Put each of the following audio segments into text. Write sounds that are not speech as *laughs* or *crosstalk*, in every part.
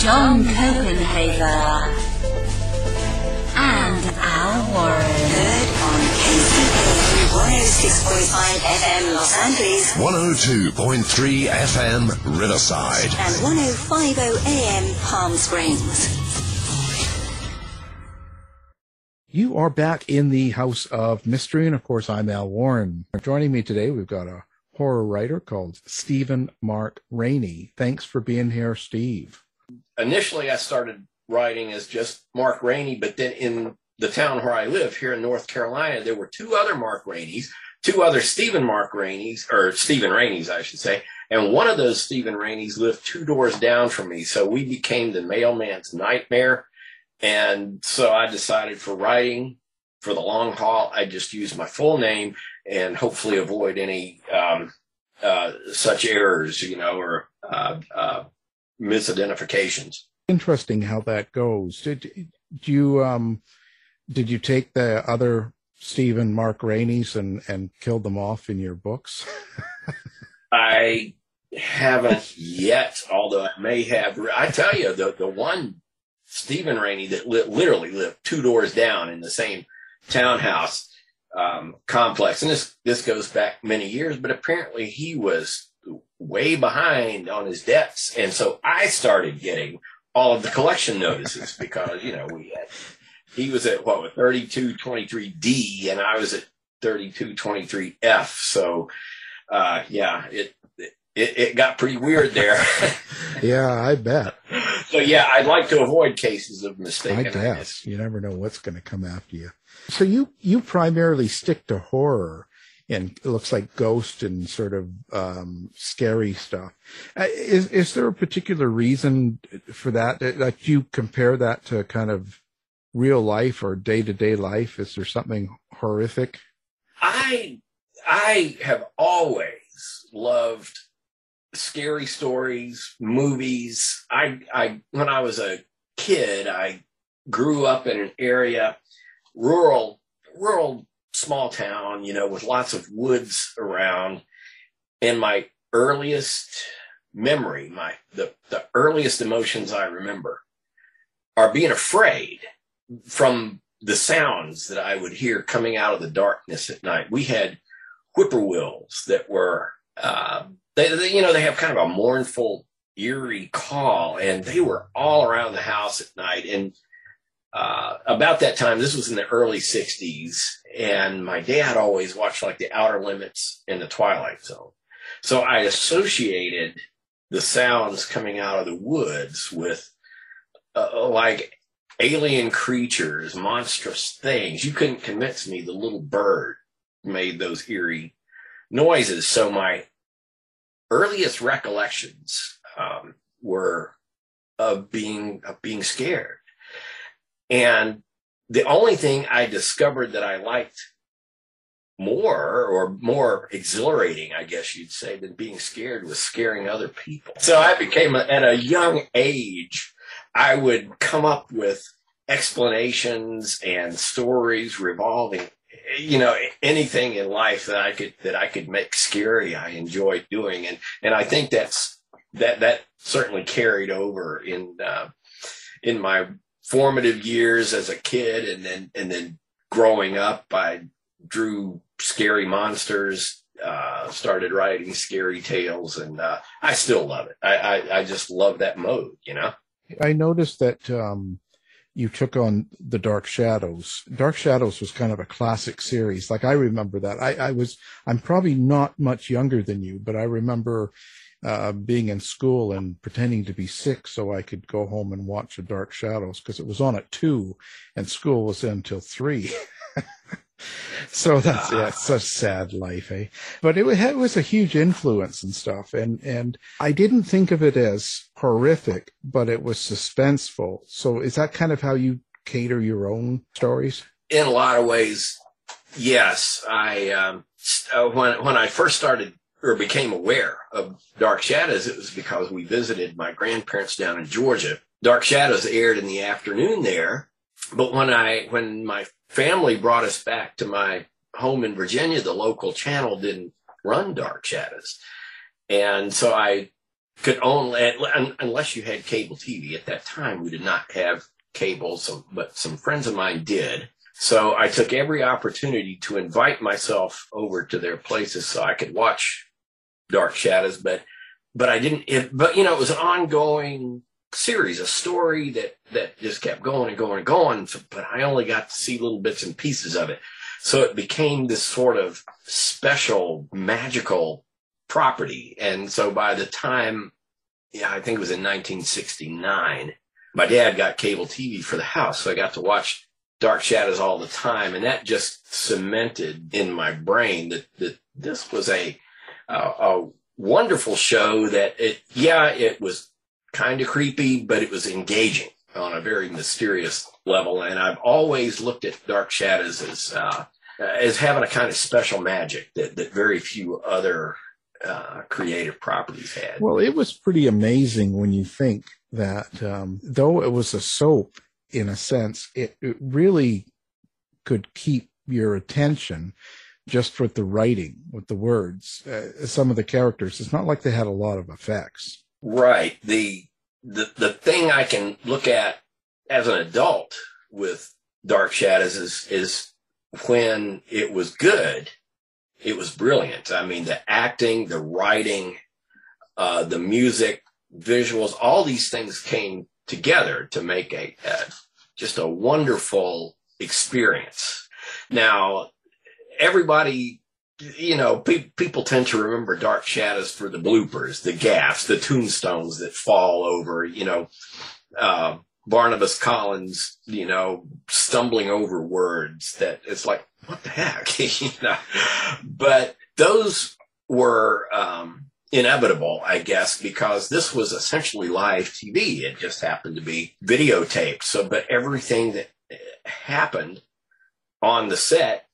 John Copenhaver, and Al Warren. Heard on KCAA 106.5 FM Los Angeles 102.3 FM Riverside. and 105.0 AM Palm Springs. You are back in the House of Mystery, and of course, I'm Al Warren. Joining me today, we've got a horror writer called Stephen Mark Rainey. Thanks for being here, Steve. Initially I started writing as just Mark Rainey, but then in the town where I live here in North Carolina, there were two other Mark Raineys, two other Stephen Mark Raineys, or Stephen Raineys, I should say. And one of those Stephen Raineys lived two doors down from me. So we became the mailman's nightmare. And so I decided for writing for the long haul, I just use my full name and hopefully avoid any um, uh, such errors, you know, or uh, uh, misidentifications. Interesting how that goes. Did, you um, did you take the other Stephen Mark Raineys and and kill them off in your books? *laughs* I haven't yet, although I may have. I tell you, the the one Stephen Rainey that li- literally lived two doors down in the same townhouse um, complex, and this this goes back many years, but apparently he was way behind on his debts, and so I started getting all of the collection notices because you know we had he was at what thirty two twenty three D, and I was at thirty two twenty three F. So uh, yeah, it, it it got pretty weird there. *laughs* yeah, I bet. so yeah, I'd like to avoid cases of mistakes. I guess you never know what's going to come after you. So you you primarily stick to horror and it looks like ghost and sort of um, scary stuff. Uh, is is there a particular reason for that? That you compare that to kind of real life or day to day life? Is there something horrific? I I have always loved scary stories, movies. I I when I was a kid, I grew up in an area rural rural small town, you know, with lots of woods around. And my earliest memory, my the, the earliest emotions I remember are being afraid from the sounds that I would hear coming out of the darkness at night. We had whippoorwills that were, uh, they, they, you know, they have kind of a mournful, eerie call, and they were all around the house at night. And uh, about that time, this was in the early 60s, and my dad always watched like the Outer Limits and the Twilight Zone. So I associated the sounds coming out of the woods with uh, like alien creatures, monstrous things. You couldn't convince me the little bird made those eerie noises. So my earliest recollections um, were of being of being scared, and the only thing I discovered that I liked more or more exhilarating, I guess you'd say, than being scared was scaring other people. So I became a, at a young age, I would come up with explanations and stories revolving you know anything in life that i could that i could make scary i enjoyed doing and and i think that's that that certainly carried over in uh, in my formative years as a kid and then and then growing up i drew scary monsters uh, started writing scary tales and uh, i still love it I, I i just love that mode you know i noticed that um you took on the Dark Shadows. Dark Shadows was kind of a classic series. Like I remember that. I, I was, I'm probably not much younger than you, but I remember uh, being in school and pretending to be sick so I could go home and watch the Dark Shadows because it was on at two and school was in until three. *laughs* so that's yeah, it's a sad life, eh? But it, it was a huge influence and stuff, and and I didn't think of it as horrific, but it was suspenseful. So is that kind of how you cater your own stories? In a lot of ways, yes. I um, uh, when when I first started or became aware of Dark Shadows, it was because we visited my grandparents down in Georgia. Dark Shadows aired in the afternoon there, but when I when my family brought us back to my home in Virginia, the local channel didn't run Dark Shadows. And so I could only, unless you had cable TV at that time, we did not have cable, so, but some friends of mine did. So I took every opportunity to invite myself over to their places so I could watch Dark Shadows, but, but I didn't, it, but you know, it was an ongoing series, a story that that just kept going and going and going. But I only got to see little bits and pieces of it, so it became this sort of special, magical property. And so by the time, yeah, I think it was in 1969, my dad got cable TV for the house, so I got to watch Dark Shadows all the time, and that just cemented in my brain that that this was a a, a wonderful show. That it, yeah, it was kind of creepy, but it was engaging on a very mysterious level. And I've always looked at Dark Shadows as uh, as having a kind of special magic that that very few other uh, creative properties had. Well, it was pretty amazing when you think that um, though it was a soap in a sense, it, it really could keep your attention just with the writing, with the words. Uh, some of the characters, it's not like they had a lot of effects. Right. The the the thing I can look at as an adult with Dark Shadows is is when it was good, it was brilliant. I mean, the acting, the writing, uh, the music, visuals, all these things came together to make a, a just a wonderful experience. Now, everybody you know, pe- people tend to remember Dark Shadows for the bloopers, the gaffes, the tombstones that fall over, you know, uh, Barnabas Collins, you know, stumbling over words that it's like, what the heck, *laughs* you know, but those were, um, inevitable, I guess, because this was essentially live TV. It just happened to be videotaped. So, but everything that happened on the set,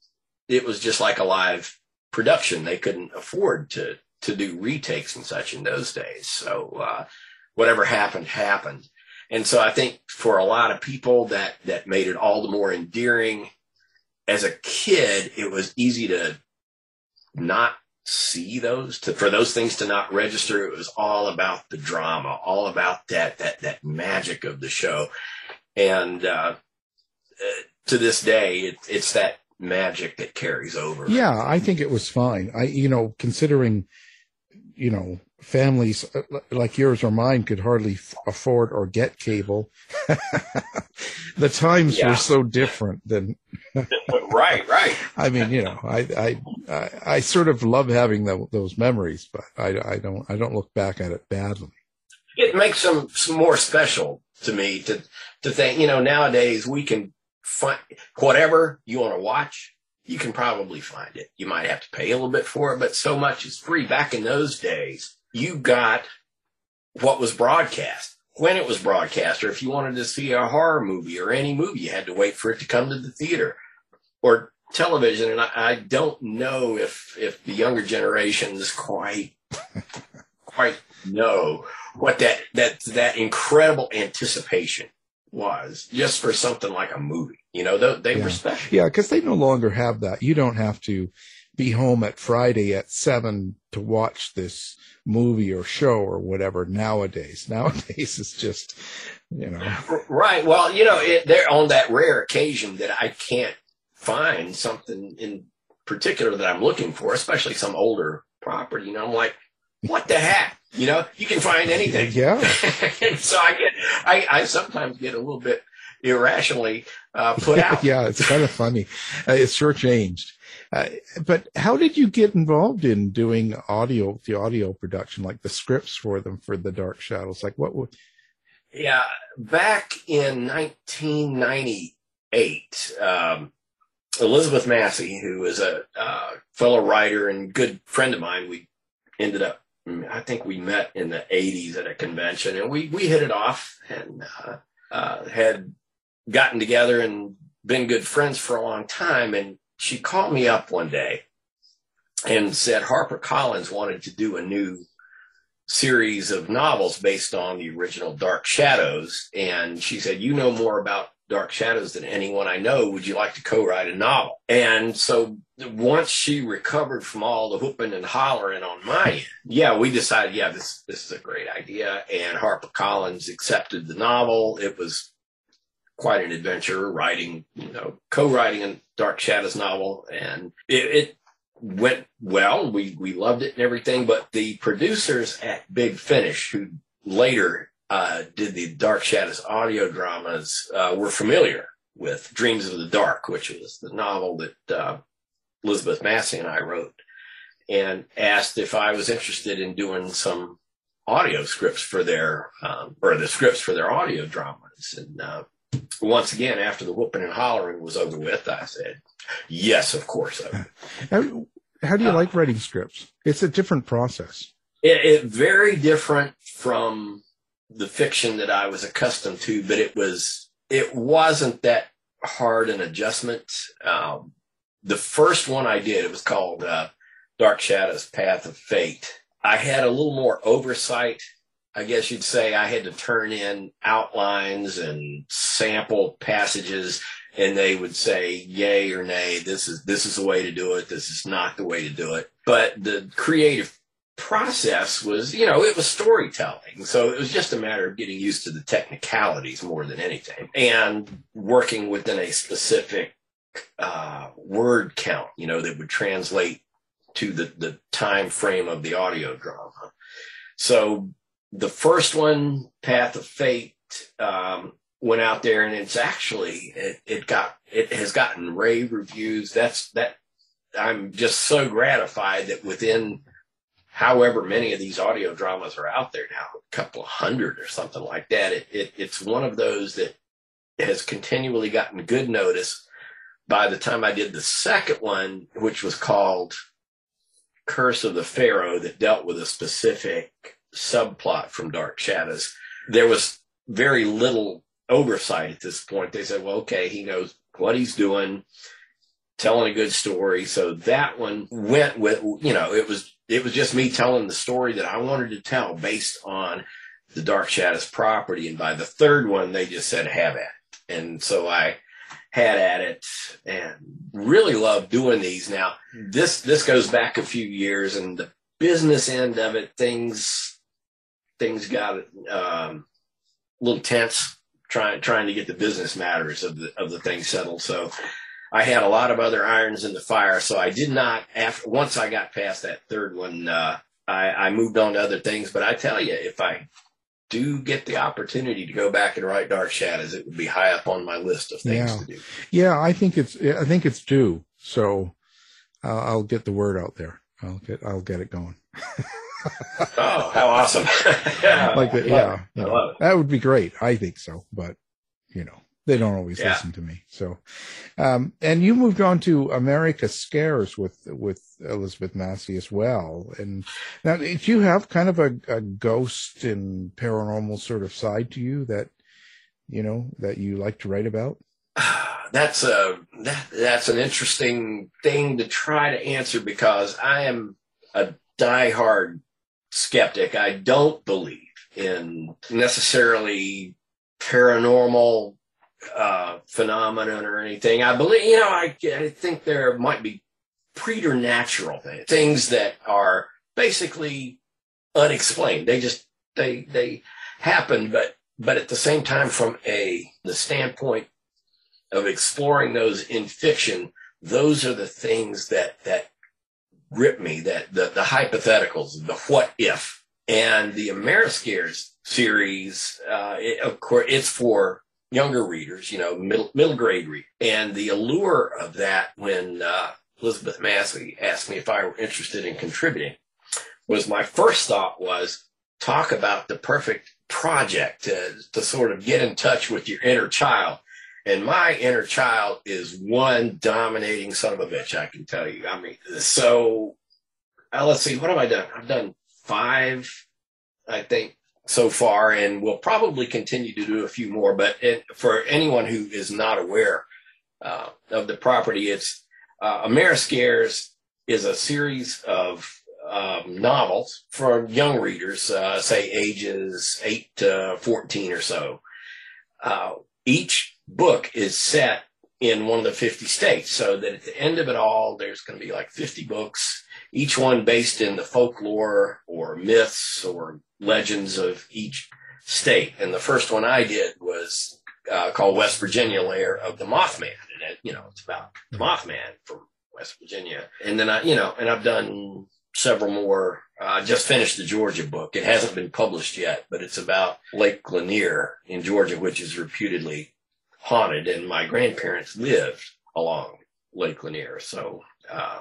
it was just like a live production. They couldn't afford to to do retakes and such in those days. So uh, whatever happened happened. And so I think for a lot of people that that made it all the more endearing. As a kid, it was easy to not see those to for those things to not register it was all about the drama all about that that that magic of the show and uh, uh to this day it, it's that magic that carries over. Yeah, I think it was fine. I, you know, considering, you know, families uh, like yours or mine could hardly f- afford or get cable. *laughs* the times yeah. were so different than. *laughs* right, right. *laughs* I mean, you know, I, I, I, I sort of love having the, those memories, but I, I don't, I don't look back at it badly. It makes them more special to me to, to think, you know, nowadays we can find whatever you want to watch, you can probably find it. You might have to pay a little bit for it, but so much is free. Back in those days, you got what was broadcast when it was broadcast, or if you wanted to see a horror movie or any movie, you had to wait for it to come to the theater or television. And I, I don't know if if the younger generations quite quite know what that that that incredible anticipation was just for something like a movie. You know, they, they yeah. were special. Yeah, because they no longer have that. You don't have to be home at Friday at seven to watch this movie or show or whatever nowadays. *laughs* Nowadays it's just, you know. Right. Well, you know, it, they're on that rare occasion that I can't find something in particular that I'm looking for, especially some older property. You know, I'm like, what the heck? You know, you can find anything. Yeah. *laughs* so I get, I, I sometimes get a little bit irrationally uh, put *laughs* out. yeah, it's kind of funny. Uh, it's sure changed. Uh, but how did you get involved in doing audio, the audio production, like the scripts for them for the Dark Shadows? Like what would? Yeah, back in 1998, um, Elizabeth Massie, who is a uh, fellow writer and good friend of mine, we ended up, I think we met in the 80s at a convention, and we we hit it off and uh, uh, had gotten together and been good friends for a long time. And she called me up one day and said Harper Collins wanted to do a new series of novels based on the original Dark Shadows. And she said, You know more about Dark Shadows than anyone I know. Would you like to co write a novel? And so once she recovered from all the whooping and hollering on my end, yeah, we decided, yeah, this, this is a great idea. And Harper Collins accepted the novel. It was quite an adventure writing, you know, co-writing a Dark Shadows novel, and it, it went well. We we loved it and everything. But the producers at Big Finish, who later uh, did the Dark Shadows audio dramas, uh, were familiar with Dreams of the Dark, which was the novel that uh, Elizabeth Massie and I wrote, and asked if I was interested in doing some audio scripts for their um, or the scripts for their audio dramas and uh, once again, after the whooping and hollering was over with, I said, yes, of course. How, how do you uh, like writing scripts? It's a different process. It, it, very different from the fiction that I was accustomed to, but it was, it wasn't that hard an adjustment. Um, the first one I did, it was called uh, Dark Shadows Path of Fate. I had a little more oversight I guess you'd say I had to turn in outlines and sample passages and they would say yay or nay this is this is the way to do it this is not the way to do it but the creative process was you know it was storytelling so it was just a matter of getting used to the technicalities more than anything and working within a specific uh, word count you know that would translate to the the time frame of the audio drama so the first one, Path of Fate, um, went out there and it's actually it, it got it has gotten rave reviews. That's that I'm just so gratified that within however many of these audio dramas are out there now, a couple of hundred or something like that. It, it it's one of those that has continually gotten good notice. By the time I did the second one, which was called Curse of the Pharaoh, that dealt with a specific subplot from Dark Shadows. There was very little oversight at this point. They said, well, okay, he knows what he's doing, telling a good story. So that one went with, you know, it was, it was just me telling the story that I wanted to tell based on the Dark Shadows property. And by the third one, they just said, have at it. And so I had at it and really love doing these. Now, this, this goes back a few years and the business end of it, things things got um, a little tense trying trying to get the business matters of the of the thing settled. So I had a lot of other irons in the fire. So I did not after once I got past that third one, uh, I, I moved on to other things. But I tell you, if I do get the opportunity to go back and write Dark Shadows, it would be high up on my list of things yeah. to do. Yeah, I think it's I think it's due. So uh, I'll get the word out there. I'll get I'll get it going. *laughs* oh, how awesome! *laughs* yeah, like the, yeah, that would be great. I think so, but you know, They don't always Yeah. listen to me. So, um, and you moved on to America Scares with with Elizabeth Massie as well. And now, do you have kind of a, a ghost and paranormal sort of side to you that you know that you like to write about? *sighs* that's a that, that's an interesting thing to try to answer because I am a diehard skeptic. I don't believe in necessarily paranormal uh, phenomenon or anything. I believe, you know, I, I think there might be preternatural things, things that are basically unexplained. They just they they happen, but but at the same time, from a the standpoint of exploring those in fiction, those are the things that that grip me. That the the hypotheticals, the what if, and the Ameriscares series. Uh, it, of course, it's for younger readers, you know, middle middle grade read, and the allure of that when uh, Elizabeth Massie asked me if I were interested in contributing was my first thought was talk about the perfect project to, to sort of get in touch with your inner child. And my inner child is one dominating son of a bitch, I can tell you. I mean, so uh, let's see, what have I done? I've done five, I think, so far, and we'll probably continue to do a few more. But it, for anyone who is not aware uh, of the property, it's uh, Ameriscares is a series of um, novels for young readers, uh, say ages 8 to 14 or so. Uh, each book is set in one of the 50 states, so that at the end of it all, there's going to be like 50 books, each one based in the folklore or myths or legends of each state. And the first one I did was uh, called West Virginia Lair of the Mothman. And it, you know, it's about the Mothman from West Virginia. And then I, you know, and I've done several more. I just finished the Georgia book. It hasn't been published yet, but it's about Lake Lanier in Georgia, which is reputedly haunted. And my grandparents lived along Lake Lanier. So, uh,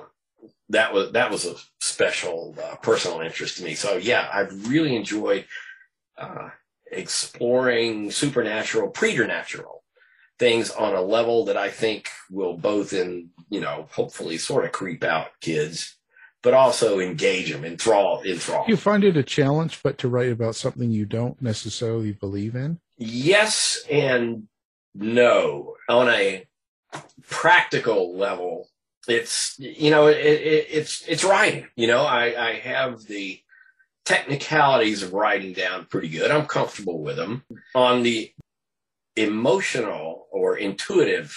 that was, that was a special, uh, personal interest to me. So yeah, I've really enjoyed, uh, exploring supernatural, preternatural things on a level that I think will both in, you know, hopefully sort of creep out kids, but also engage them, enthrall, enthrall. You find it a challenge, but to write about something you don't necessarily believe in? Yes and no. On a practical level, it's you know it, it, it's it's writing. You know, I, I have the technicalities of writing down pretty good. I'm comfortable with them. On the emotional or intuitive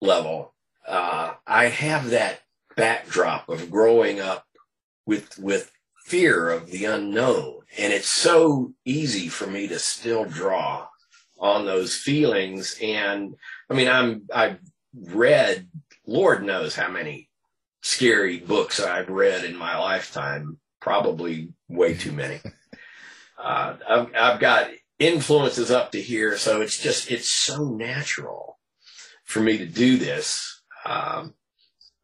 level, uh, I have that backdrop of growing up with with fear of the unknown, and it's so easy for me to still draw on those feelings. And I mean, I'm I've read Lord knows how many scary books I've read in my lifetime. Probably way too many. *laughs* Uh, I've, I've got influences up to here, so it's just it's so natural for me to do this. Um,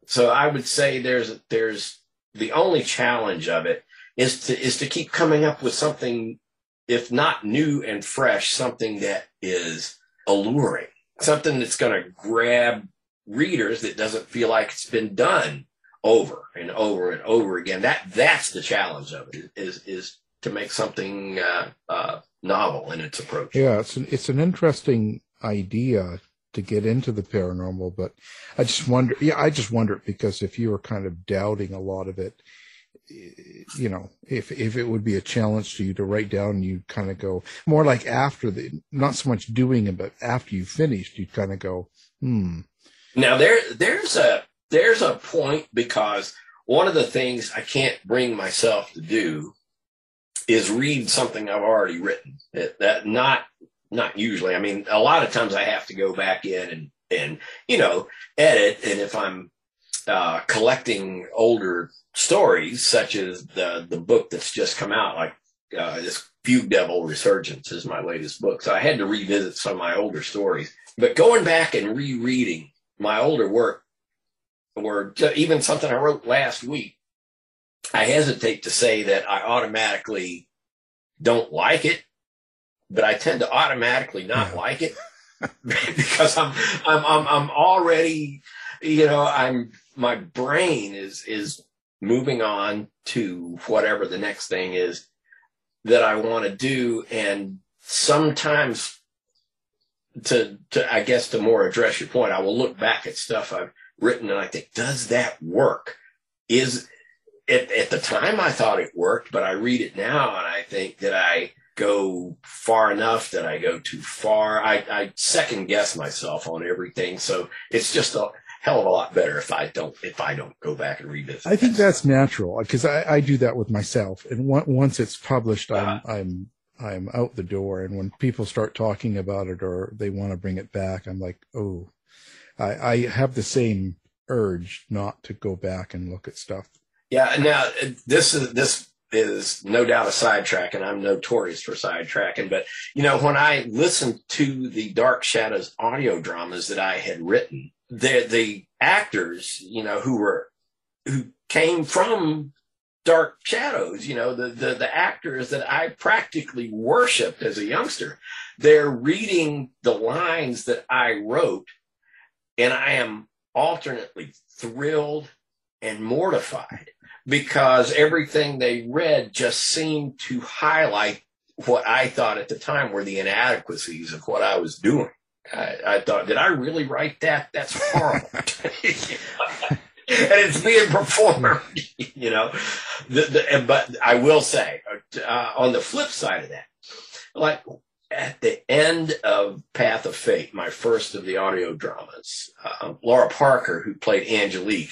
so I would say there's there's the only challenge of it is to is to keep coming up with something, if not new and fresh, something that is alluring, something that's going to grab readers that doesn't feel like it's been done over and over and over again. That that's the challenge of it is is to make something uh, uh, novel in its approach. Yeah, it's an, it's an interesting idea to get into the paranormal, but I just wonder. Yeah, I just wonder because if you were kind of doubting a lot of it, you know, if if it would be a challenge to you to write down, you kind of go more like after the not so much doing it, but after you finished, you kind of go, hmm. Now there there's a there's a point because one of the things I can't bring myself to do is read something I've already written. That, that not not usually. I mean, a lot of times I have to go back in and and you know edit. And if I'm uh, collecting older stories, such as the the book that's just come out, like uh, this Fugue Devil Resurgence is my latest book, so I had to revisit some of my older stories. But going back and rereading my older work, or even something I wrote last week, I hesitate to say that I automatically don't like it, but I tend to automatically not like it *laughs* because I'm, I'm, I'm, I'm already, you know, I'm, my brain is, is moving on to whatever the next thing is that I want to do. And sometimes to, to, I guess to more address your point, I will look back at stuff I've written and I think, does that work? Is at, at the time I thought it worked, but I read it now and I think that I go far enough that I go too far. I, I second guess myself on everything. So it's just a hell of a lot better if I don't, if I don't go back and revisit. I think that's natural because I, I do that with myself. And once it's published, I'm, uh, I'm, I'm out the door. And when people start talking about it or they want to bring it back, I'm like, oh, I, I have the same urge not to go back and look at stuff. Yeah. Now this is, this is no doubt a sidetrack and I'm notorious for sidetracking. But, you know, when I listened to the Dark Shadows audio dramas that I had written, the, the actors, you know, who were, who came from Dark Shadows, you know, the, the, the actors that I practically worshiped as a youngster, they're reading the lines that I wrote and I am alternately thrilled and mortified because everything they read just seemed to highlight what I thought at the time were the inadequacies of what I was doing. I, I thought, did I really write that? That's horrible. *laughs* *laughs* and it's being performed, *laughs* you know. The, the, but I will say, uh, on the flip side of that, like at the end of Path of Fate, my first of the audio dramas, uh, Lara Parker, who played Angelique,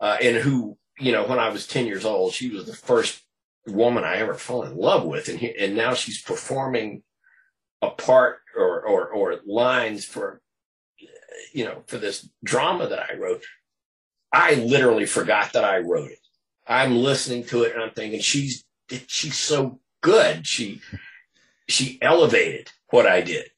uh, and who you know, when I was 10 years old, she was the first woman I ever fell in love with. And, he, and now she's performing a part or, or, or lines for, you know, for this drama that I wrote. I literally forgot that I wrote it. I'm listening to it and I'm thinking she's, she's so good. She, she elevated what I did.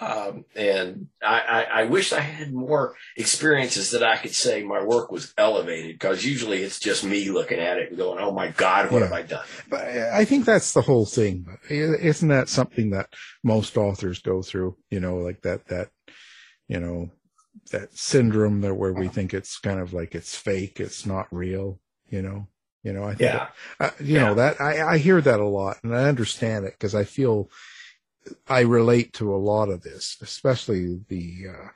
Um, and I, I, I, wish I had more experiences that I could say my work was elevated because usually it's just me looking at it and going, "Oh my God, what yeah. have I done?" But I think that's the whole thing. Isn't that something that most authors go through? You know, like that that you know that syndrome that where we think it's kind of like it's fake, it's not real. You know, you know. I think yeah. uh, you yeah. know that I, I hear that a lot, and I understand it because I feel I relate to a lot of this, especially the uh,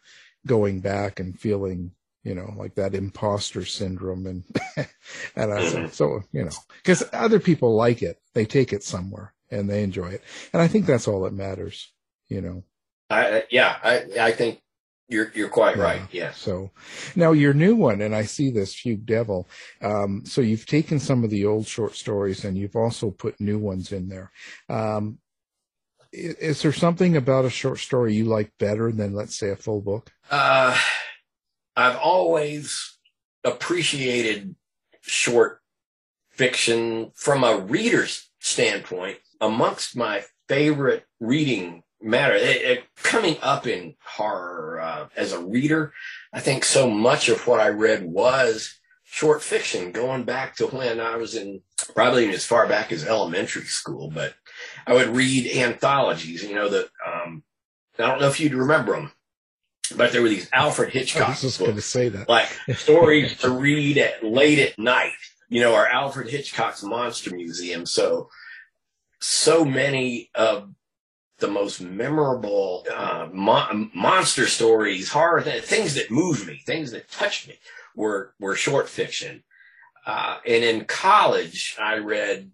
going back and feeling, you know, like that imposter syndrome, and *laughs* and I said, so you know, because other people like it, they take it somewhere and they enjoy it, and I think that's all that matters, you know. I yeah, I I think you're you're quite yeah. right. Yeah. So now your new one, and I see this Fugue Devil. Um, so you've taken some of the old short stories and you've also put new ones in there. Um, is there something about a short story you like better than, let's say, a full book? Uh, I've always appreciated short fiction from a reader's standpoint. Amongst my favorite reading matter, it, it, coming up in horror uh, as a reader, I think so much of what I read was short fiction going back to when I was in probably as far back as elementary school, but I would read anthologies, you know, that, um, I don't know if you'd remember them, but there were these Alfred Hitchcock I was just going to say that. Like stories to read at late at night, you know, or Alfred Hitchcock's Monster Museum. So, so many of the most memorable uh, mo- monster stories, horror th- things that moved me, things that touched me, were were short fiction. Uh, and in college, I read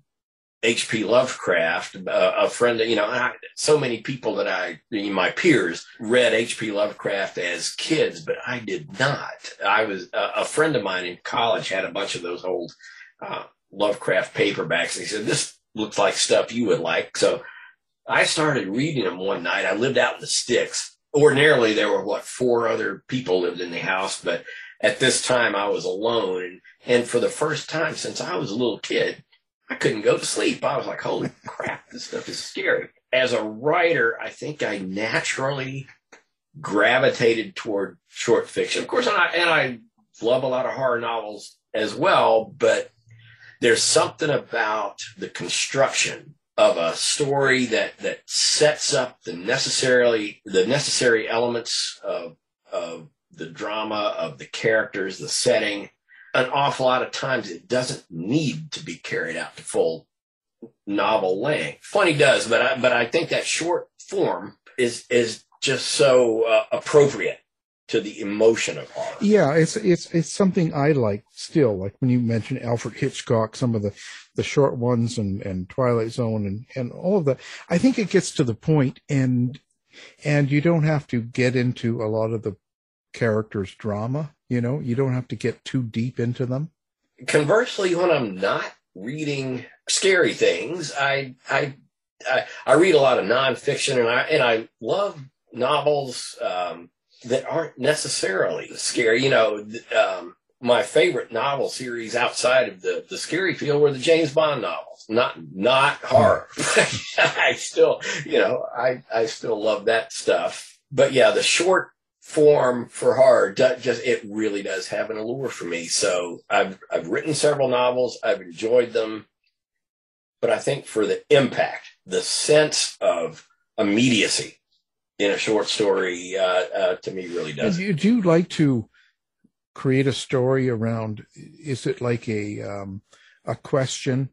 H.P. Lovecraft, uh, a friend, you know, I, so many people that I, my peers read H.P. Lovecraft as kids, but I did not. I was, a friend of mine in college had a bunch of those old uh, Lovecraft paperbacks. He said, this looks like stuff you would like. So I started reading them one night. I lived out in the sticks. Ordinarily, there were what, four other people lived in the house, but at this time I was alone. And, and for the first time since I was a little kid, I couldn't go to sleep. I was like, holy crap, this stuff is scary. As a writer, I think I naturally gravitated toward short fiction. Of course, and I, and I love a lot of horror novels as well, but there's something about the construction of a story that that sets up the necessarily the necessary elements of of the drama of the characters, the setting. An awful lot of times it doesn't need to be carried out to full novel length. Funny does, but I, but I think that short form is is just so uh, appropriate to the emotion of horror. Yeah, it's it's it's something I like still. Like when you mentioned Alfred Hitchcock, some of the the short ones and and Twilight Zone and and all of that. I think it gets to the point and and you don't have to get into a lot of the characters' drama. You know, you don't have to get too deep into them. Conversely, when I'm not reading scary things, I I I, I read a lot of nonfiction and I and I love novels. Um, that aren't necessarily scary. You know, um, my favorite novel series outside of the, the scary field were the James Bond novels, not, not horror. *laughs* I still, you know, I, I still love that stuff. But yeah, the short form for horror just, it really does have an allure for me. So I've, I've written several novels. I've enjoyed them. But I think for the impact, the sense of immediacy in a short story uh, uh, to me really does. Do you, do you like to create a story around? Is it like a um, a question,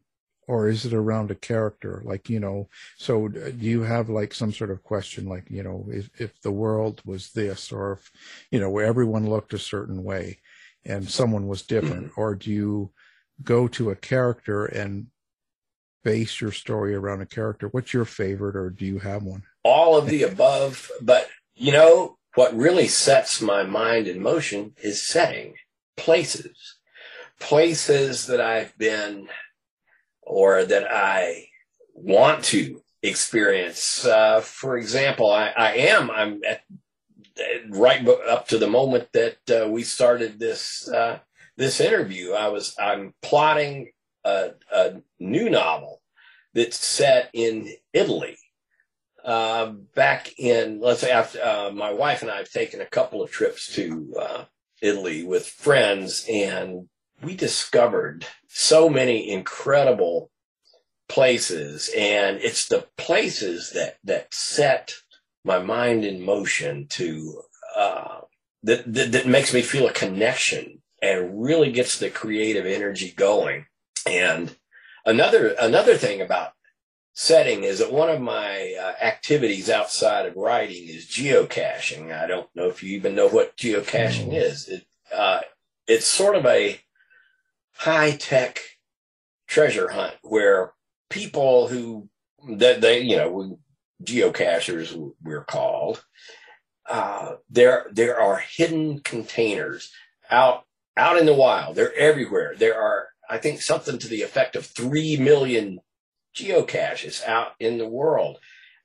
or is it around a character? Like you know, so uh, do you have like some sort of question, like you know, if, if the world was this, or if you know, where everyone looked a certain way, and someone was different, mm-hmm. or do you go to a character and base your story around a character? What's your favorite, or do you have one? All of the above. But you know, what really sets my mind in motion is setting places, places that I've been or that I want to experience. Uh, for example, I, I am, I'm at, right up to the moment that uh, we started this, uh, this interview. I was, I'm plotting a, a new novel that's set in Italy uh, back in, let's say, after uh, my wife and I have taken a couple of trips to uh, Italy with friends, and we discovered so many incredible places, and it's the places that that set my mind in motion to uh, that, that that makes me feel a connection and really gets the creative energy going. And another another thing about setting is that one of my uh, activities outside of writing is geocaching. I don't know if you even know what geocaching mm. is. It, uh, it's sort of a high tech treasure hunt where people who that they you know geocachers we're called uh, there there are hidden containers out out in the wild they're everywhere there are i think something to the effect of 3 million geocaches out in the world.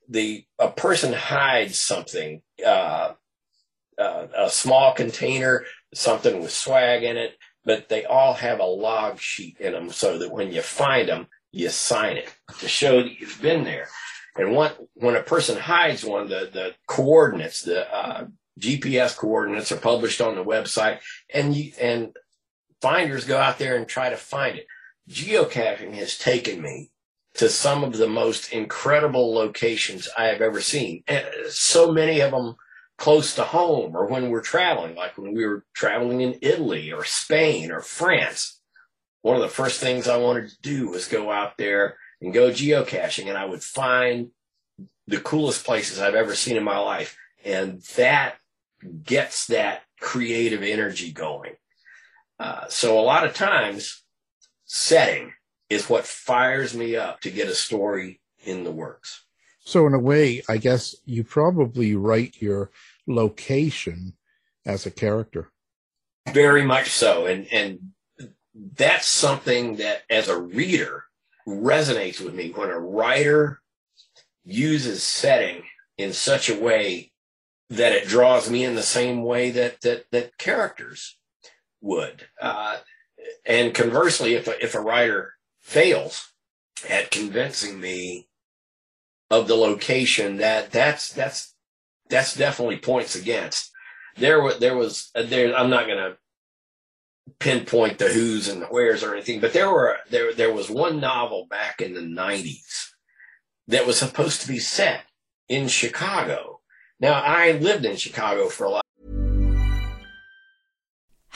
The a person hides something, uh, uh, a small container, something with swag in it, but they all have a log sheet in them so that when you find them, you sign it to show that you've been there. And one, when a person hides one, the, the coordinates, the uh, GPS coordinates are published on the website, and you and finders go out there and try to find it. Geocaching has taken me to some of the most incredible locations I have ever seen. And so many of them close to home or when we're traveling, like when we were traveling in Italy or Spain or France. One of the first things I wanted to do was go out there and go geocaching, and I would find the coolest places I've ever seen in my life. And that gets that creative energy going. Uh, so a lot of times, setting is what fires me up to get a story in the works. So in a way, I guess you probably write your location as a character. Very much so. And and that's something that as a reader resonates with me when a writer uses setting in such a way that it draws me in the same way that that that characters would. Uh, and conversely, if a, if a writer fails at convincing me of the location that that's that's that's definitely points against there was there was uh, there i'm not going to pinpoint the who's and the where's or anything but there were there there was one novel back in the 90s that was supposed to be set in Chicago. Now, I lived in Chicago for a lot.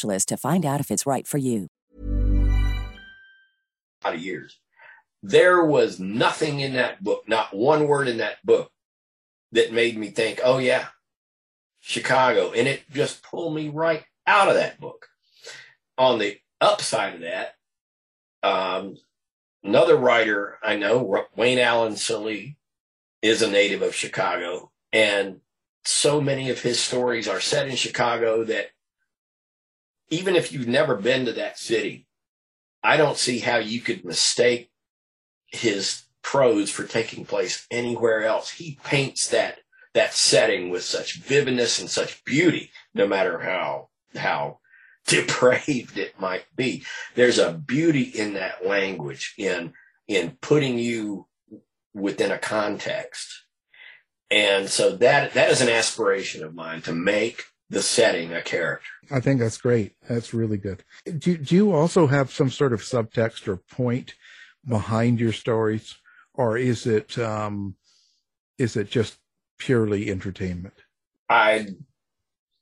to find out if it's right for you. lot of years. There was nothing in that book, not one word in that book that made me think, oh yeah, Chicago. And it just pulled me right out of that book. On the upside of that, um, another writer I know, Wayne Allen Sallee, is a native of Chicago. And so many of his stories are set in Chicago that even if you've never been to that city, I don't see how you could mistake his prose for taking place anywhere else. He paints that that setting with such vividness and such beauty, no matter how how *laughs* depraved it might be. There's a beauty in that language in in putting you within a context. And so that that is an aspiration of mine to make the setting a character. I think that's great. That's really good. Do, do you also have some sort of subtext or point behind your stories, or is it um, is it just purely entertainment? I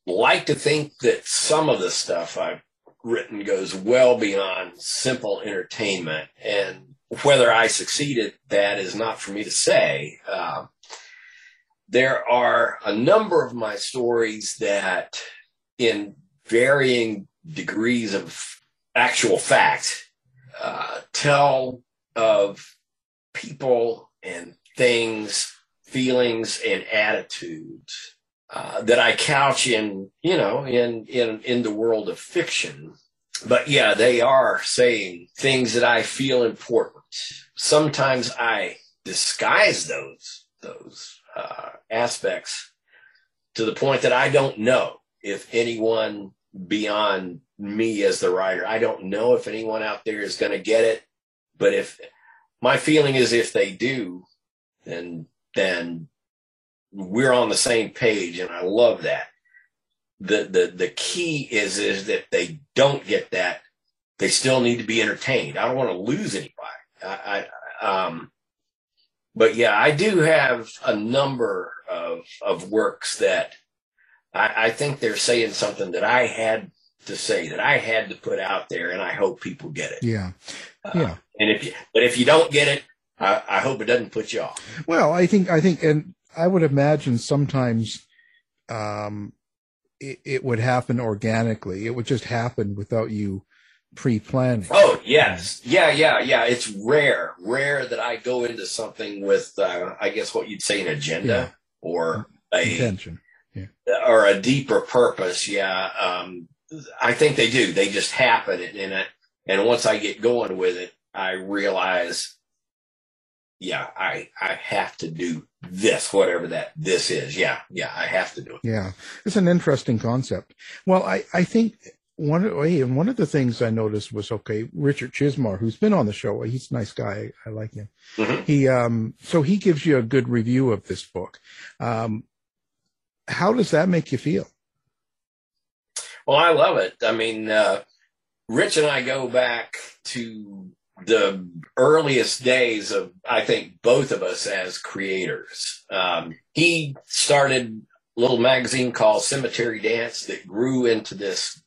like to think that some of the stuff I've written goes well beyond simple entertainment, and whether I succeed at that is not for me to say. Uh, there are a number of my stories that, in varying degrees of actual fact, uh, tell of people and things, feelings, and attitudes uh, that I couch in, you know, in in in the world of fiction. But yeah, they are saying things that I feel important. Sometimes I disguise those those uh, aspects to the point that I don't know if anyone beyond me as the writer, I don't know if anyone out there is going to get it. But if my feeling is if they do, then then we're on the same page, and I love that. The the the key is is that they don't get that. They still need to be entertained. I don't want to lose anybody. I, I um, but yeah, I do have a number of of works that I, I think they're saying something that I had to say that I had to put out there, and I hope people get it. Yeah, Uh, yeah. and if you, but if you don't get it, I, I hope it doesn't put you off. Well, I think I think, and I would imagine sometimes um, it, it would happen organically. It would just happen without you pre-planning. Oh yes, yeah, yeah, yeah. It's rare, rare that I go into something with, uh, I guess, what you'd say an agenda Yeah. or a Intention. or a deeper purpose. Yeah, um, I think they do. They just happen, and, it, and once I get going with it, I realize, yeah, I I have to do this, whatever that this is. Yeah, yeah, I have to do it. Yeah, it's an interesting concept. Well, I, I think one of, hey, and one of the things I noticed was okay, Richard Chizmar, who's been on the show, he's a nice guy. I like him. Mhm. He um so he gives you a good review of this book. Um, how does that make you feel? Well, I love it. I mean, uh, Rich and I go back to the earliest days of, I think, both of us as creators. Um, he started a little magazine called Cemetery Dance that grew into this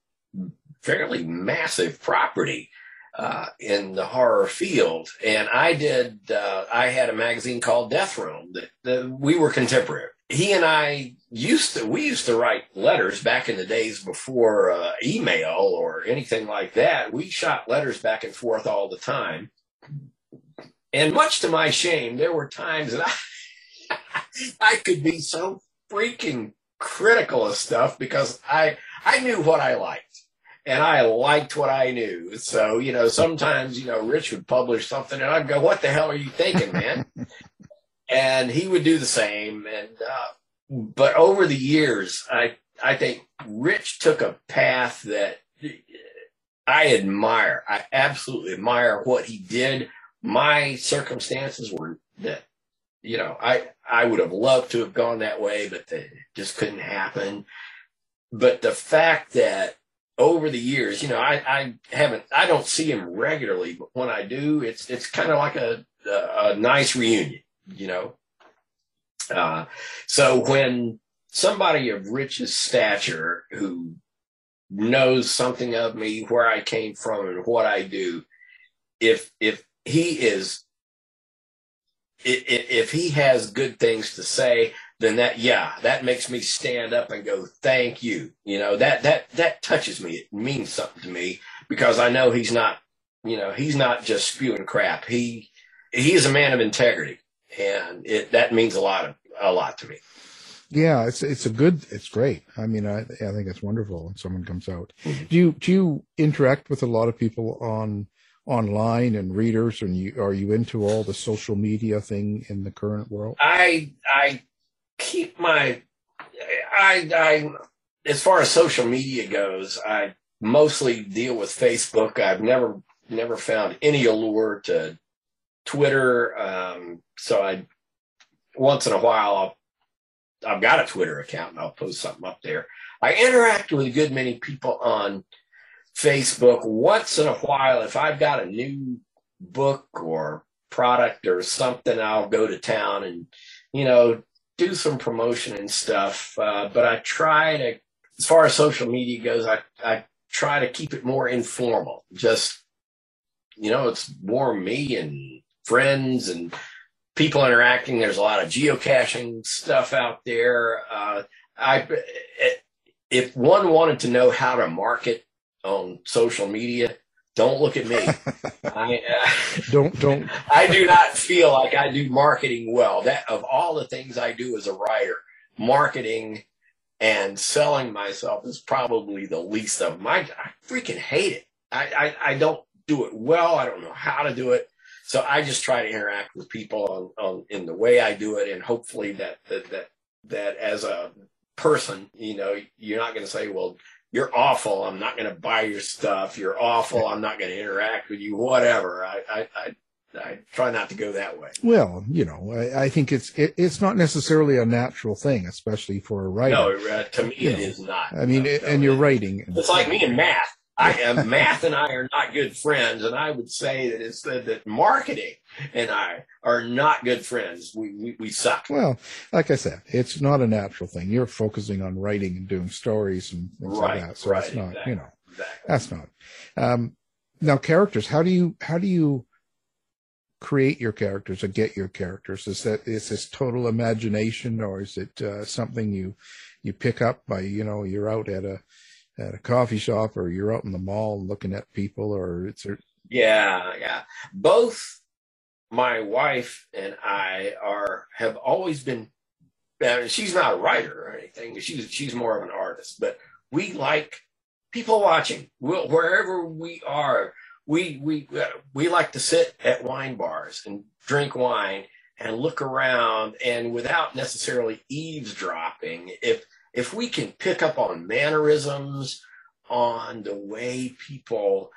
fairly massive property uh, in the horror field. And I did, uh, I had a magazine called Deathrealm that, that we were contemporary. He and I used to, we used to write letters back in the days before uh, email or anything like that. We shot letters back and forth all the time. And much to my shame, there were times that I, *laughs* I could be so freaking critical of stuff because I, I knew what I liked and I liked what I knew. So, you know, sometimes, you know, Rich would publish something and I'd go, what the hell are you thinking, man? *laughs* and he would do the same. And, uh, but over the years, I, I think Rich took a path that I admire. I absolutely admire what he did. My circumstances were that, you know, I, I would have loved to have gone that way, but it just couldn't happen. But the fact that over the years, you know, I, I haven't, I don't see him regularly, but when I do, it's, it's kind of like a, a, a nice reunion, you know. Uh, so when somebody of Rich's stature who knows something of me, where I came from and what I do, if, if he is, if, if he has good things to say, then that yeah that makes me stand up and go thank you you know that that that touches me it means something to me because i know he's not you know he's not just spewing crap he he is a man of integrity and it that means a lot of a lot to me Yeah, it's it's a good, it's great. I mean, I I think it's wonderful when someone comes out. Mm-hmm. Do you do you interact with a lot of people on online and readers, and you are you into all the social media thing in the current world? i i keep my i i as far as social media goes i mostly deal with facebook. I've never never found any allure to twitter. Um so i once in a while i'll i've got a twitter account and i'll post something up there. I interact with a good many people on facebook. Once in a while if i've got a new book or product or something i'll go to town and you know do some promotion and stuff. Uh, but I try to, as far as social media goes, I, I try to keep it more informal. Just, you know, it's more me and friends and people interacting. There's a lot of geocaching stuff out there. Uh, I, if one wanted to know how to market on social media, don't look at me. *laughs* I, uh, *laughs* Don't don't. *laughs* I do not feel like I do marketing well. That of all the things I do as a writer, marketing and selling myself is probably the least of them. I, I freaking hate it. I, I, I don't do it well. I don't know how to do it. So I just try to interact with people on, on in the way I do it, and hopefully that that that, that as a person, you know, you're not going to say, well, you're awful. I'm not going to buy your stuff. You're awful. I'm not going to interact with you. Whatever. I, I, I, I try not to go that way. Well, you know, I, I think it's it, it's not necessarily a natural thing, especially for a writer. No, uh, to me You it know, is not. I mean, No, it, no, and you're it- writing. It's like me and math. I am math and I are not good friends, and I would say that it's that, that marketing and I are not good friends. We we, we suck. Well, like I said, it's not a natural thing. You're focusing on writing and doing stories and things Right, like that. So right, it's not, exactly, you know, exactly. that's not. Um, now characters, how do you, how do you create your characters or get your characters? Is that, is this total imagination or is it, uh, something you, you pick up by, you know, you're out at a, at a coffee shop or you're out in the mall looking at people or it's, a- Yeah, yeah. Both my wife and I are have always been. she's not a writer or anything. She's she's more of an artist, but we like people watching. We'll, wherever we are, we we we like to sit at wine bars and drink wine and look around, and without necessarily eavesdropping, if if we can pick up on mannerisms, on the way people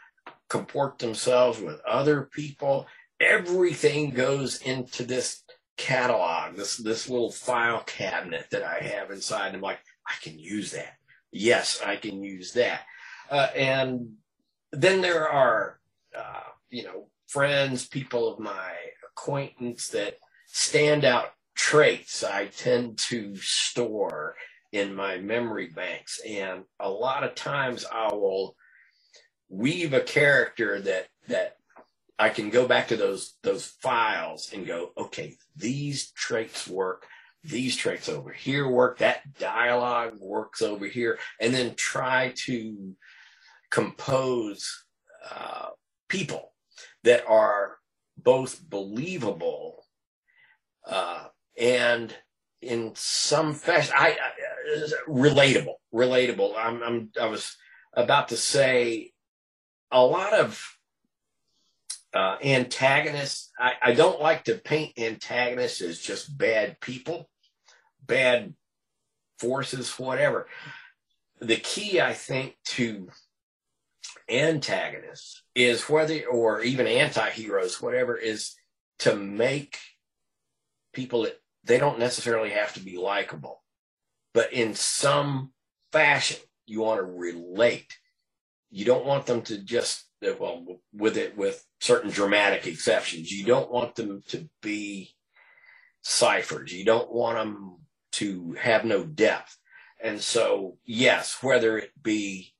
comport themselves with other people. Everything goes into this catalog, this this little file cabinet that I have inside. And I'm like, I can use that. Yes, I can use that. Uh, and then there are, uh, you know, friends, people of my acquaintance that stand out traits I tend to store in my memory banks. And a lot of times I will weave a character that that I can go back to those those files and go, okay, these traits work, these traits over here work, that dialogue works over here, and then try to compose uh, people that are both believable uh, and in some fashion, I, I relatable, relatable. I'm, I'm, I was about to say a lot of uh, antagonists. I, I don't like to paint antagonists as just bad people, bad forces, whatever. The key, I think, to antagonists is whether, or even anti-heroes, whatever, is to make people that they don't necessarily have to be likable, but in some fashion, you want to relate. You don't want them to just, well, with it, with certain dramatic exceptions, you don't want them to be ciphers. You don't want them to have no depth. And so, yes, whether it be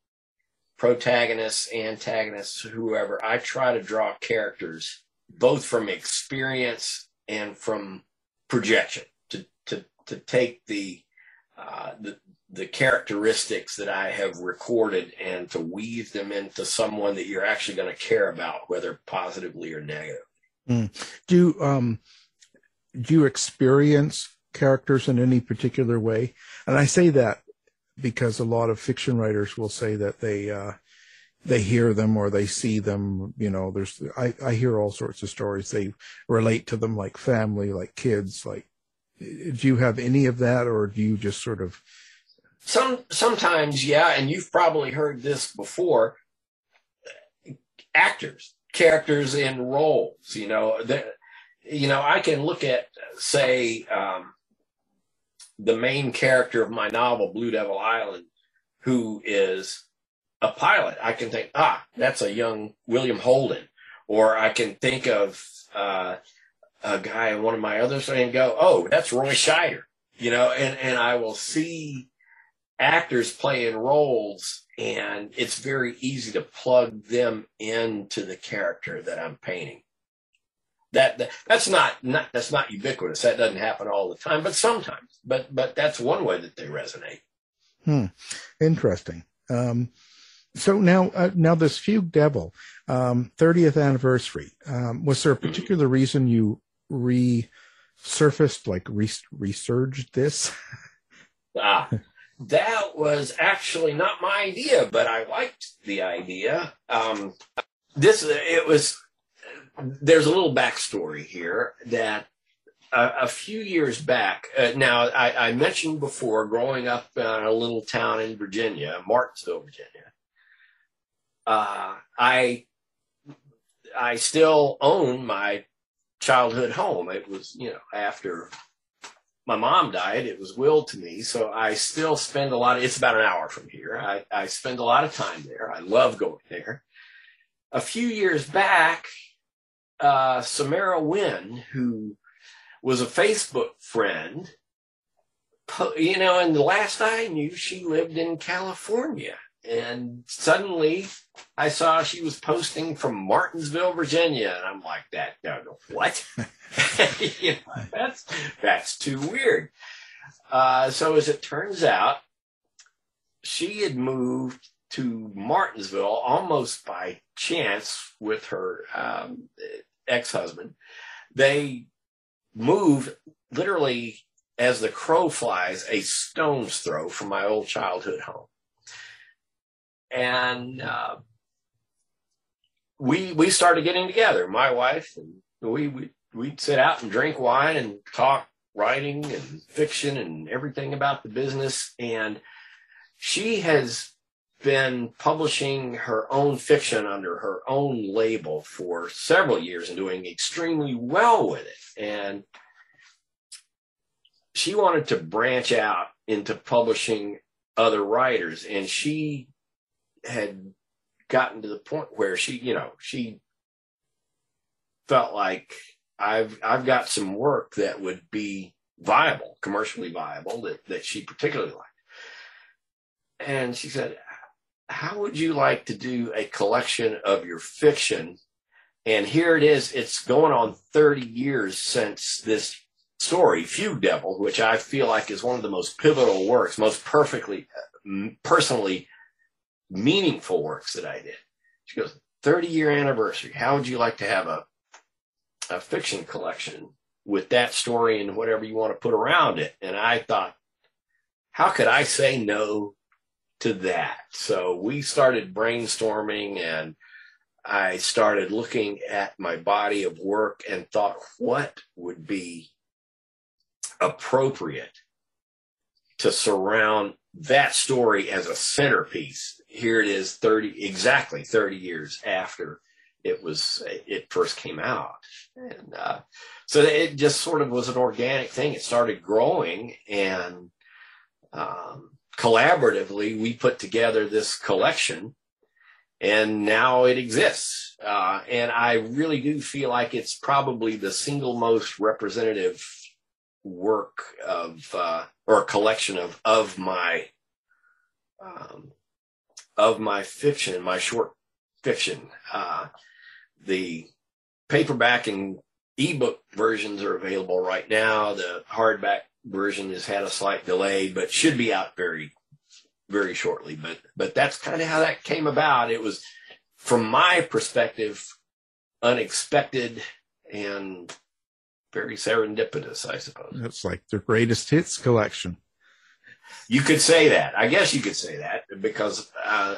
protagonists, antagonists, whoever, I try to draw characters both from experience and from projection to to to take the uh, the the characteristics that I have recorded and to weave them into someone that you're actually going to care about, whether positively or negatively. Mm. Do um do you experience characters in any particular way? And I say that because a lot of fiction writers will say that they uh they hear them or they see them, you know, there's I, I hear all sorts of stories. They relate to them like family, like kids, like do you have any of that or do you just sort of Some sometimes, yeah, and you've probably heard this before. Actors, characters in roles, you know, that you know, I can look at, say, um, the main character of my novel, Blue Devil Island, who is a pilot. I can think, ah, that's a young William Holden, or I can think of uh, a guy in one of my others and go, oh, that's Roy Scheider, you know, and and I will see actors playing roles and it's very easy to plug them into the character that I'm painting. That, that that's not, not that's not ubiquitous. That doesn't happen all the time, but sometimes. But but that's one way that they resonate. Hmm. Interesting. Um, so now, uh, now this Fugue Devil, um, 30th anniversary. Um, was there a particular reason you resurfaced, like re- resurged this? *laughs* Ah, that was actually not my idea, but I liked the idea. Um, this it was there's a little backstory here that a, a few years back, uh, now I, I, mentioned before growing up in a little town in Virginia, Martinsville, Virginia. Uh, I I still own my childhood home. It was, you know, after my mom died, it was willed to me. So I still spend a lot of, it's about an hour from here. I, I spend a lot of time there. I love going there. A few years back, uh, Samara Wynn, who was a Facebook friend, you know, and the last I knew, she lived in California. And suddenly I saw she was posting from Martinsville, Virginia. And I'm like, that, what? *laughs* you know, that's, that's too weird. Uh, so as it turns out, she had moved to Martinsville almost by chance with her um, ex-husband. They moved literally as the crow flies a stone's throw from my old childhood home and uh, we we started getting together. My wife and we we we'd sit out and drink wine and talk writing and fiction and everything about the business. And she has been publishing her own fiction under her own label for several years and doing extremely well with it. And she wanted to branch out into publishing other writers and she had gotten to the point where she, you know, she felt like I've I've got some work that would be viable, commercially viable, that, that she particularly liked. And she said, How would you like to do a collection of your fiction? And here it is, it's going on 30 years since this story, Fugue Devil, which I feel like is one of the most pivotal works, most perfectly, personally meaningful works that I did. She goes, 30 year anniversary. How would you like to have a, a fiction collection with that story and whatever you want to put around it? And I thought, how could I say no to that? So we started brainstorming and I started looking at my body of work and thought, what would be appropriate to surround that story as a centerpiece here it is 30 exactly 30 years after it was it first came out. And uh, so it just sort of was an organic thing. It started growing and um, collaboratively we put together this collection and now it exists. Uh, and i really do feel like it's probably the single most representative work of uh, or collection of of my um, of my fiction, my short fiction. Uh, the paperback and ebook versions are available right now. The hardback version has had a slight delay, but should be out very, very shortly. But but that's kind of how that came about. It was, from my perspective, unexpected and very serendipitous, I suppose. It's like the greatest hits collection. You could say that. I guess you could say that because uh,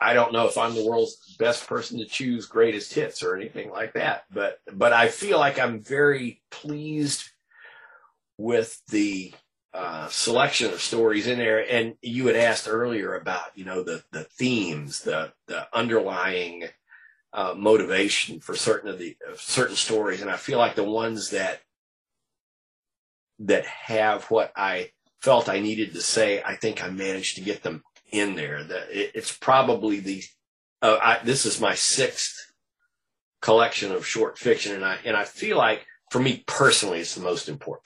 I don't know if I'm the world's best person to choose greatest hits or anything like that. But but I feel like I'm very pleased with the uh, selection of stories in there. And you had asked earlier about you know the the themes, the the underlying uh, motivation for certain of the certain stories, and I feel like the ones that that have what I felt I needed to say, I think I managed to get them in there. That it, it's probably the uh, I, this is my sixth collection of short fiction, and I and I feel like for me personally, it's the most important.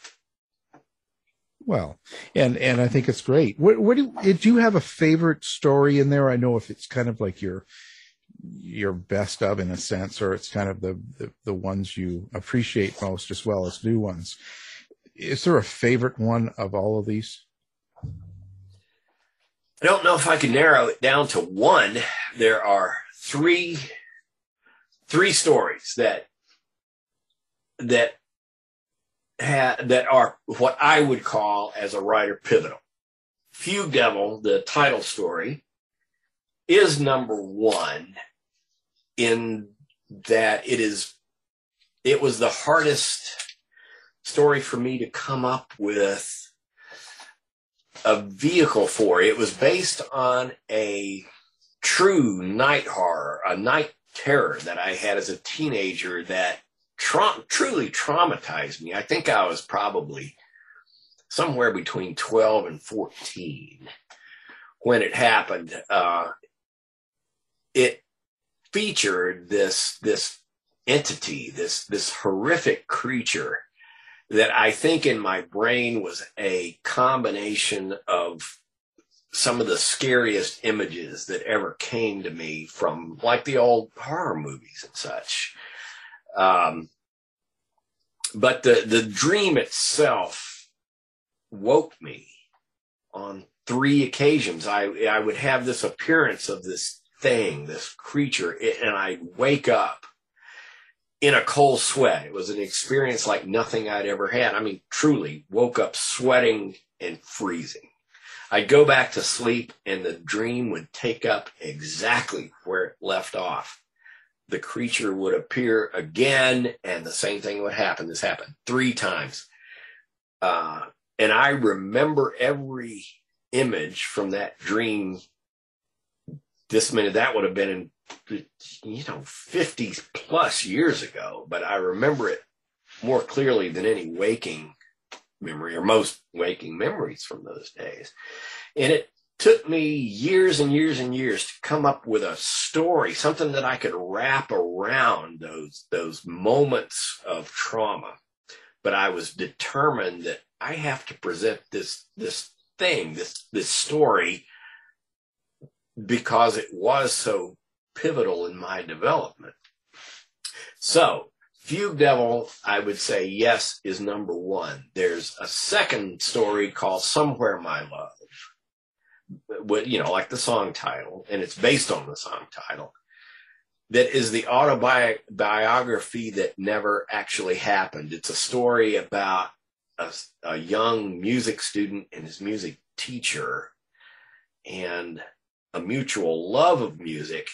Well, and and I think it's great. What what do you, do you have a favorite story in there? I know if it's kind of like your your best of in a sense, or it's kind of the, the, the ones you appreciate most as well as new ones is there a favorite one of all of these? I don't know if I can narrow it down to one. There are three three stories that that ha, that are what I would call as a writer pivotal. Fugue Devil, the title story, is number one in that it is it was the hardest story for me to come up with a vehicle for. It was based on a true night horror, a night terror that I had as a teenager that tra- truly traumatized me. I think I was probably somewhere between 12 and 14 when it happened. Uh, it featured this, this entity, this, this horrific creature that I think in my brain was a combination of some of the scariest images that ever came to me from like the old horror movies and such. Um, but the, the dream itself woke me on three occasions. I, I would have this appearance of this thing, this creature, and I'd wake up in a cold sweat. It was an experience like nothing I'd ever had. I mean, truly woke up sweating and freezing. I'd go back to sleep and the dream would take up exactly where it left off. The creature would appear again and the same thing would happen. This happened three times. Uh, and I remember every image from that dream. This minute, that would have been in, you know, 50 plus years ago, but I remember it more clearly than any waking memory or most waking memories from those days. And it took me years and years and years to come up with a story, something that I could wrap around those, those moments of trauma. But I was determined that I have to present this, this thing, this, this story because it was so pivotal in my development. So Fugue Devil, I would say yes, is number one. There's a second story called Somewhere My Love, with, you know, like the song title, and it's based on the song title, that is the autobiography that never actually happened. It's a story about a, a young music student and his music teacher and a mutual love of music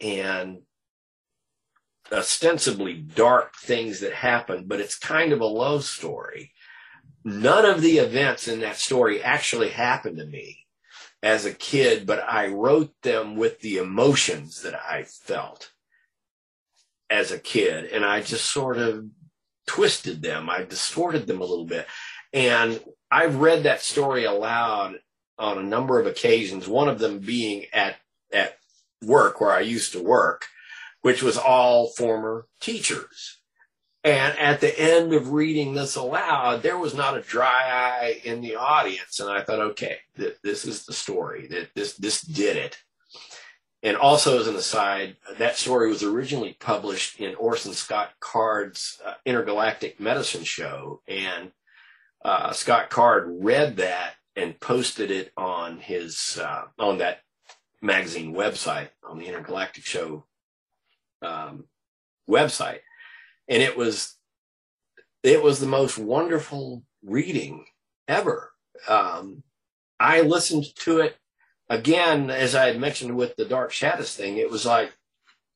and ostensibly dark things that happen, but it's kind of a love story. None of the events in that story actually happened to me as a kid, but I wrote them with the emotions that I felt as a kid. And I just sort of twisted them. I distorted them a little bit. And I've read that story aloud on a number of occasions, one of them being at, at work where I used to work which was all former teachers. And at the end of reading this aloud, there was not a dry eye in the audience. And I thought, okay, th- this is the story that this, this did it. And also as an aside, that story was originally published in Orson Scott Card's uh, Intergalactic Medicine Show. And uh, Scott Card read that and posted it on his, uh, on that magazine website on the Intergalactic Show um, website, and it was it was the most wonderful reading ever. Um, I listened to it again, as I had mentioned with the Dark Shadows thing. It was like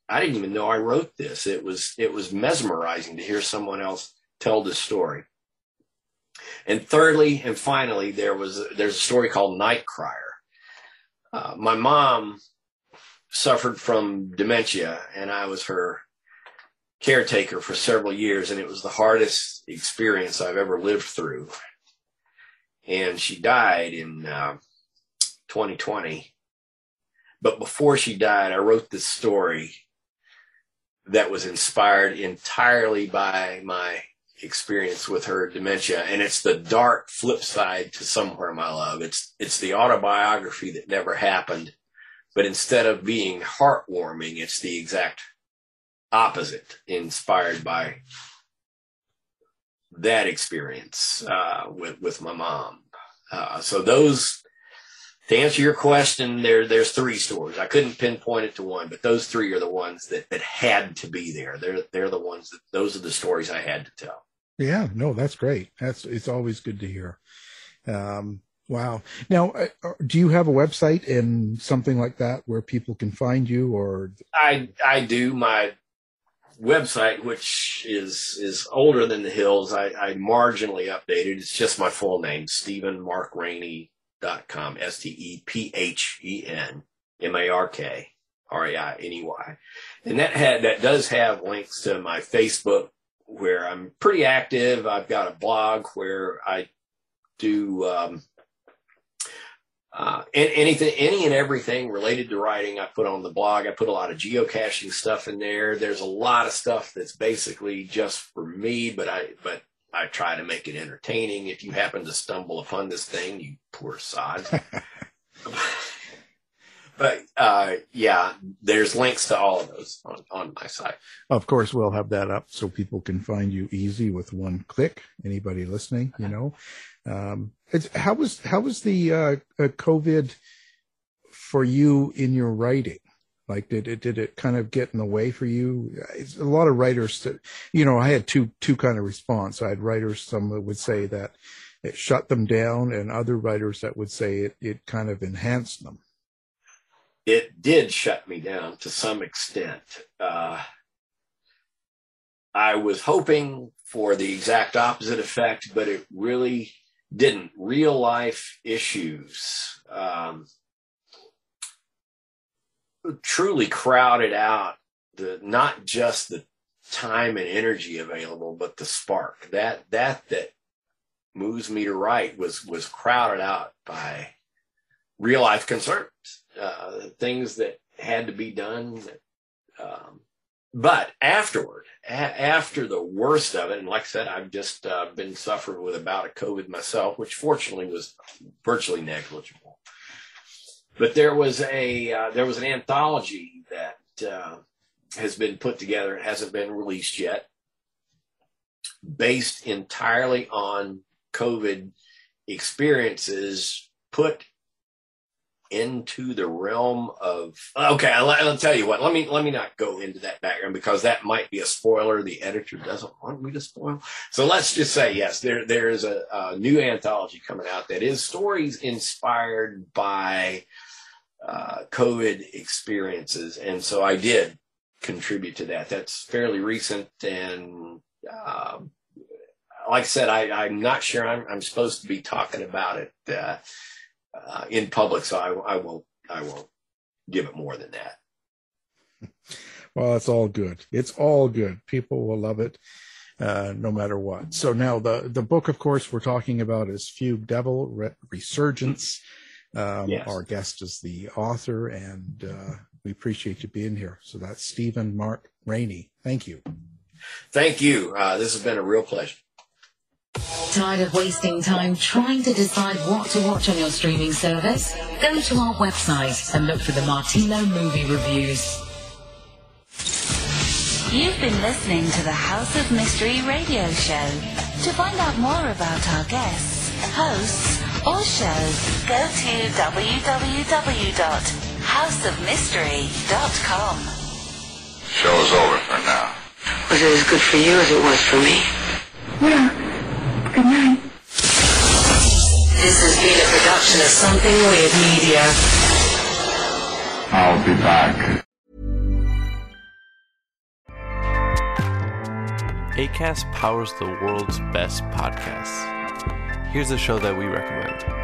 I didn't even know I wrote this. It was it was mesmerizing to hear someone else tell this story. And thirdly and finally, there was there's a story called Night Crier. Uh, my mom suffered from dementia and I was her caretaker for several years and it was the hardest experience I've ever lived through. And she died in uh, 2020. But before she died, I wrote this story that was inspired entirely by my experience with her dementia and it's the dark flip side to somewhere my love it's it's the autobiography that never happened but instead of being heartwarming, it's the exact opposite, inspired by that experience uh, with with my mom. Uh, so those, to answer your question, there there's three stories. I couldn't pinpoint it to one, but those three are the ones that that had to be there. They're they're the ones that those are the stories I had to tell. Yeah, no, that's great. That's it's always good to hear. Um, Wow. Now, uh, uh, do you have a website and something like that where people can find you or? I, I do my website, which is, is older than the hills. I, I marginally updated. It's just my full name, S-T-E-P-H-E-N M-A-R-K R-A-I-N-E-Y. And that had, that does have links to my Facebook where I'm pretty active. I've got a blog where I do, um, uh, anything, any and everything related to writing, I put on the blog. I put a lot of geocaching stuff in there. There's a lot of stuff that's basically just for me, but I, but I try to make it entertaining. If you happen to stumble upon this thing, you poor sod. *laughs* but uh, yeah, there's links to all of those on, on my site. Of course, we'll have that up so people can find you easy with one click. Anybody listening, you know. Um, how was how was the uh, uh, COVID for you in your writing? Like, did it did it kind of get in the way for you? It's a lot of writers you know, I had two two kind of response. I had writers some that would say that it shut them down, and other writers that would say it it kind of enhanced them. It did shut me down to some extent. Uh, I was hoping for the exact opposite effect, but it really didn't. Real life issues um, truly crowded out the not just the time and energy available, but the spark that that that moves me to write was was crowded out by real life concerns, uh, things that had to be done. Um, but afterward, a- after the worst of it, and like I said, I've just uh, been suffering with about a COVID myself, which fortunately was virtually negligible. But there was a uh, there was an anthology that uh, has been put together and hasn't been released yet, based entirely on COVID experiences put into the realm of okay I'll, I'll, tell you what let me let me not go into that background because that might be a spoiler the editor doesn't want me to spoil. So let's just say yes there there is a, a new anthology coming out that is stories inspired by uh, covid experiences. And so i did contribute to that. That's fairly recent and uh, like i said I, i'm not sure I'm, I'm supposed to be talking about it uh, uh, in public, so I, I won't I won't give it more than that. *laughs* Well, it's all good. It's all good. People will love it, uh, no matter what. So now the the book, of course, we're talking about is Fugue Devil Re- Resurgence. Um, yes. Our guest is the author, and uh, we appreciate you being here. So that's Stephen Mark Rainey. Thank you. Thank you. Uh, this has been a real pleasure. Tired of wasting time trying to decide what to watch on your streaming service? Go to our website and look for the Martino movie reviews. You've been listening to the House of Mystery radio show. To find out more about our guests, hosts, or shows, go to www.houseofmystery.com. Show's over for now. Was it as good for you as it was for me? Yeah. Good night. This has been a production of Something Weird Media. I'll be back. ACAST powers the world's best podcasts. Here's a show that we recommend.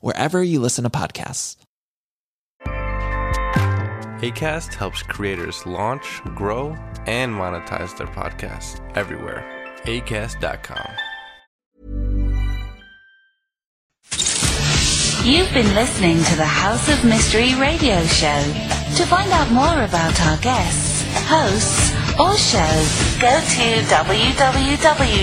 wherever you listen to podcasts. ACAST helps creators launch, grow, and monetize their podcasts everywhere. ACAST.com. You've been listening to the House of Mystery radio show. To find out more about our guests, hosts, or shows, go to www